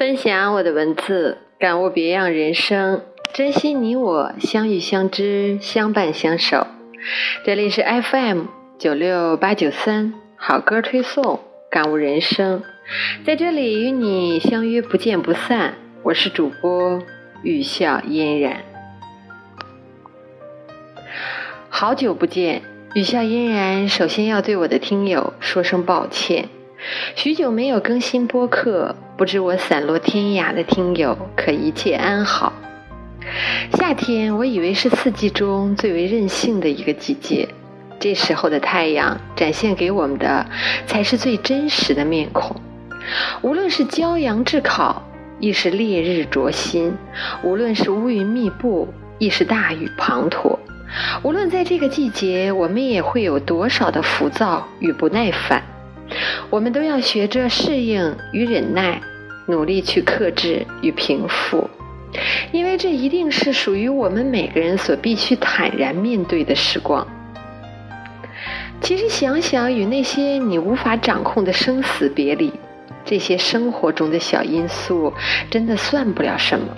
分享我的文字，感悟别样人生，珍惜你我相遇相知相伴相守。这里是 FM 九六八九三好歌推送，感悟人生，在这里与你相约不见不散。我是主播雨笑嫣然，好久不见，雨笑嫣然。首先要对我的听友说声抱歉，许久没有更新播客。不知我散落天涯的听友可一切安好？夏天，我以为是四季中最为任性的一个季节，这时候的太阳展现给我们的才是最真实的面孔。无论是骄阳炙烤，亦是烈日灼心；无论是乌云密布，亦是大雨滂沱。无论在这个季节，我们也会有多少的浮躁与不耐烦，我们都要学着适应与忍耐。努力去克制与平复，因为这一定是属于我们每个人所必须坦然面对的时光。其实想想，与那些你无法掌控的生死别离，这些生活中的小因素，真的算不了什么。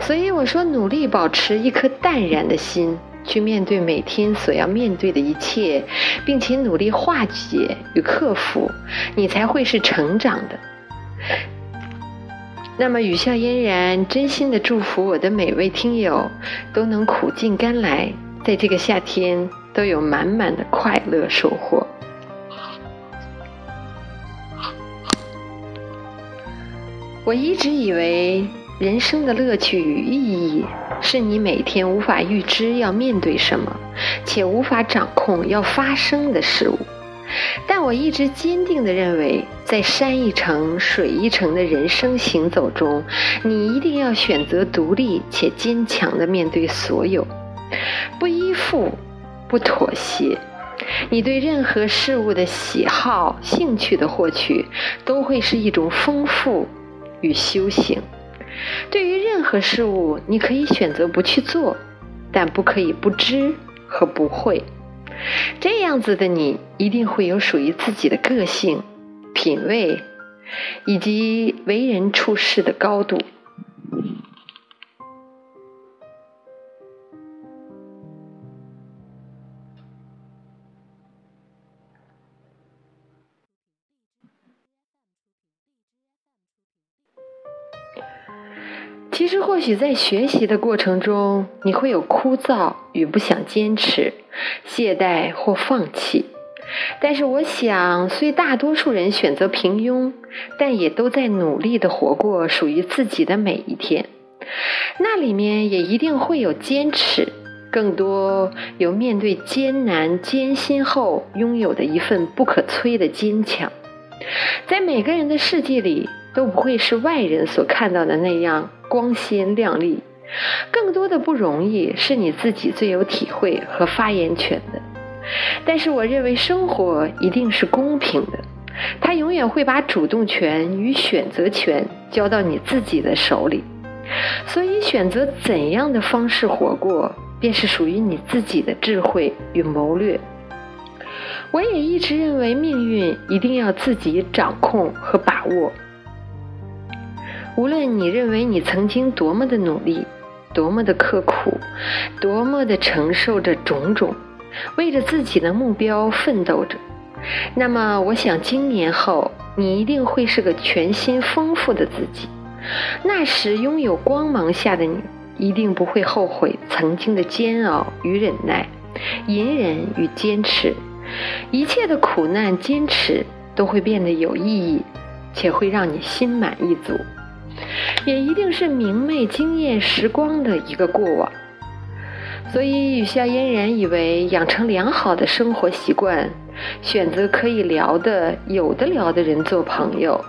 所以我说，努力保持一颗淡然的心，去面对每天所要面对的一切，并且努力化解与克服，你才会是成长的。那么，雨笑嫣然真心的祝福我的每位听友都能苦尽甘来，在这个夏天都有满满的快乐收获。我一直以为人生的乐趣与意义是你每天无法预知要面对什么，且无法掌控要发生的事物。但我一直坚定地认为，在山一程、水一程的人生行走中，你一定要选择独立且坚强地面对所有，不依附，不妥协。你对任何事物的喜好、兴趣的获取，都会是一种丰富与修行。对于任何事物，你可以选择不去做，但不可以不知和不会。这样子的你，一定会有属于自己的个性、品味，以及为人处事的高度。其实，或许在学习的过程中，你会有枯燥与不想坚持、懈怠或放弃。但是，我想，虽大多数人选择平庸，但也都在努力的活过属于自己的每一天。那里面也一定会有坚持，更多有面对艰难艰辛后拥有的一份不可摧的坚强。在每个人的世界里。都不会是外人所看到的那样光鲜亮丽，更多的不容易是你自己最有体会和发言权的。但是我认为生活一定是公平的，它永远会把主动权与选择权交到你自己的手里。所以选择怎样的方式活过，便是属于你自己的智慧与谋略。我也一直认为命运一定要自己掌控和把握。无论你认为你曾经多么的努力，多么的刻苦，多么的承受着种种，为着自己的目标奋斗着，那么我想今年后你一定会是个全新丰富的自己。那时拥有光芒下的你，一定不会后悔曾经的煎熬与忍耐，隐忍与坚持，一切的苦难坚持都会变得有意义，且会让你心满意足。也一定是明媚惊艳时光的一个过往，所以雨下嫣然以为养成良好的生活习惯，选择可以聊的、有的聊的人做朋友，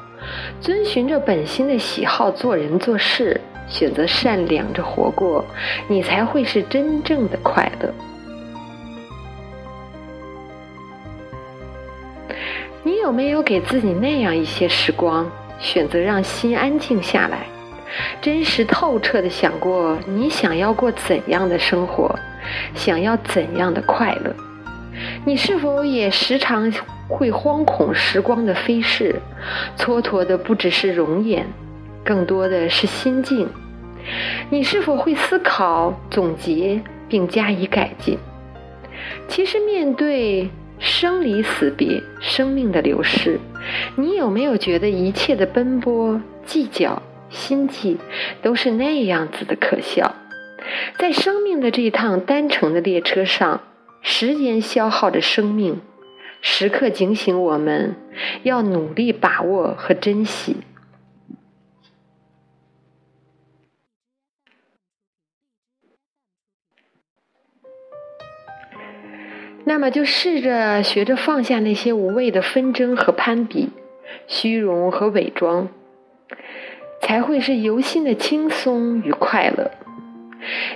遵循着本心的喜好做人做事，选择善良着活过，你才会是真正的快乐。你有没有给自己那样一些时光，选择让心安静下来？真实透彻的想过，你想要过怎样的生活，想要怎样的快乐？你是否也时常会惶恐时光的飞逝，蹉跎的不只是容颜，更多的是心境。你是否会思考、总结并加以改进？其实，面对生离死别、生命的流逝，你有没有觉得一切的奔波、计较、心计都是那样子的可笑？在生命的这趟单程的列车上，时间消耗着生命，时刻警醒我们要努力把握和珍惜。那么，就试着学着放下那些无谓的纷争和攀比、虚荣和伪装，才会是由心的轻松与快乐。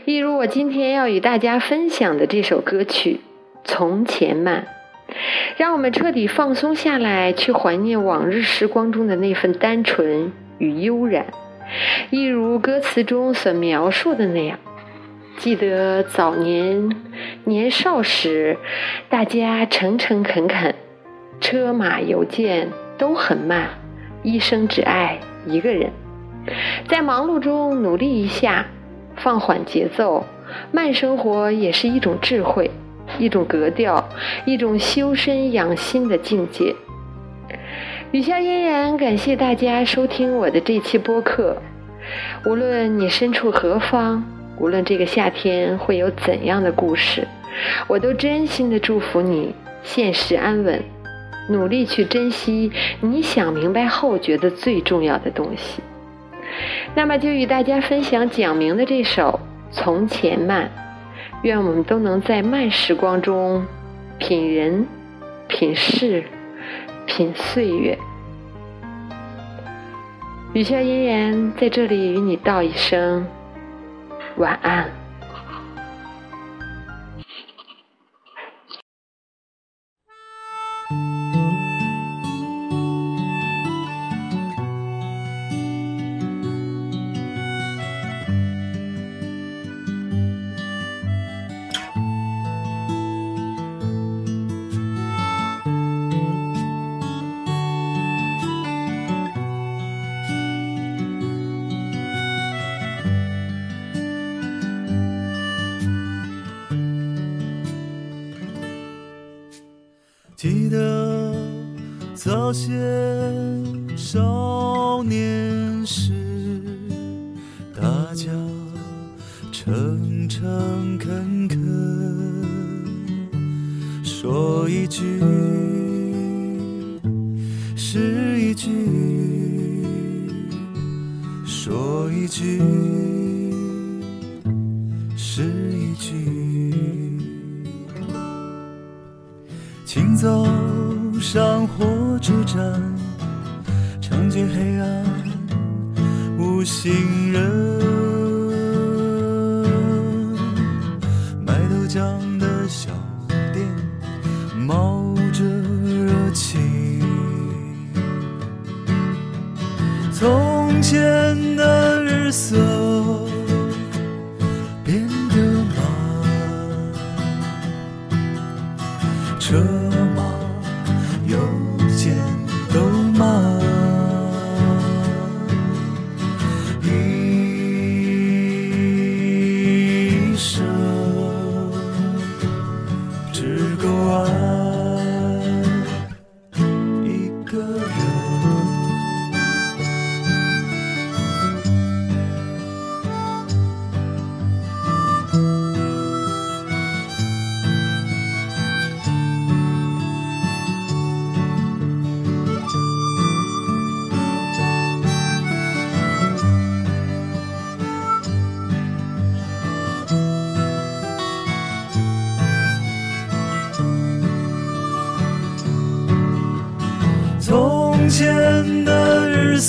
一如我今天要与大家分享的这首歌曲《从前慢》，让我们彻底放松下来，去怀念往日时光中的那份单纯与悠然。一如歌词中所描述的那样，记得早年年少时，大家诚诚恳恳，车马邮件都很慢，一生只爱一个人，在忙碌中努力一下。放缓节奏，慢生活也是一种智慧，一种格调，一种修身养心的境界。雨下嫣然，感谢大家收听我的这期播客。无论你身处何方，无论这个夏天会有怎样的故事，我都真心的祝福你现实安稳，努力去珍惜你想明白后觉得最重要的东西。那么就与大家分享蒋明的这首《从前慢》，愿我们都能在慢时光中品人、品事、品岁月。雨下嫣然在这里与你道一声晚安。记得早先少年时，大家诚诚恳恳，说一句是一句，说一句是一句。走上火车站，尝尽黑暗无行人。车马由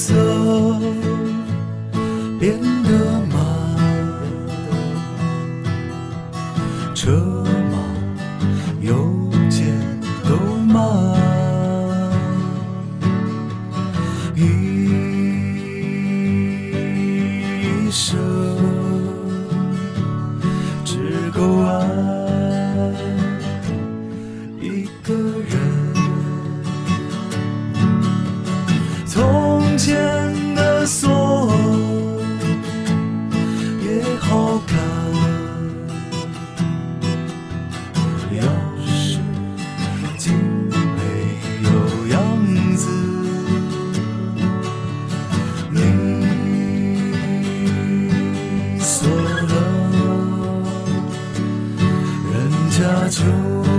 色变的酒。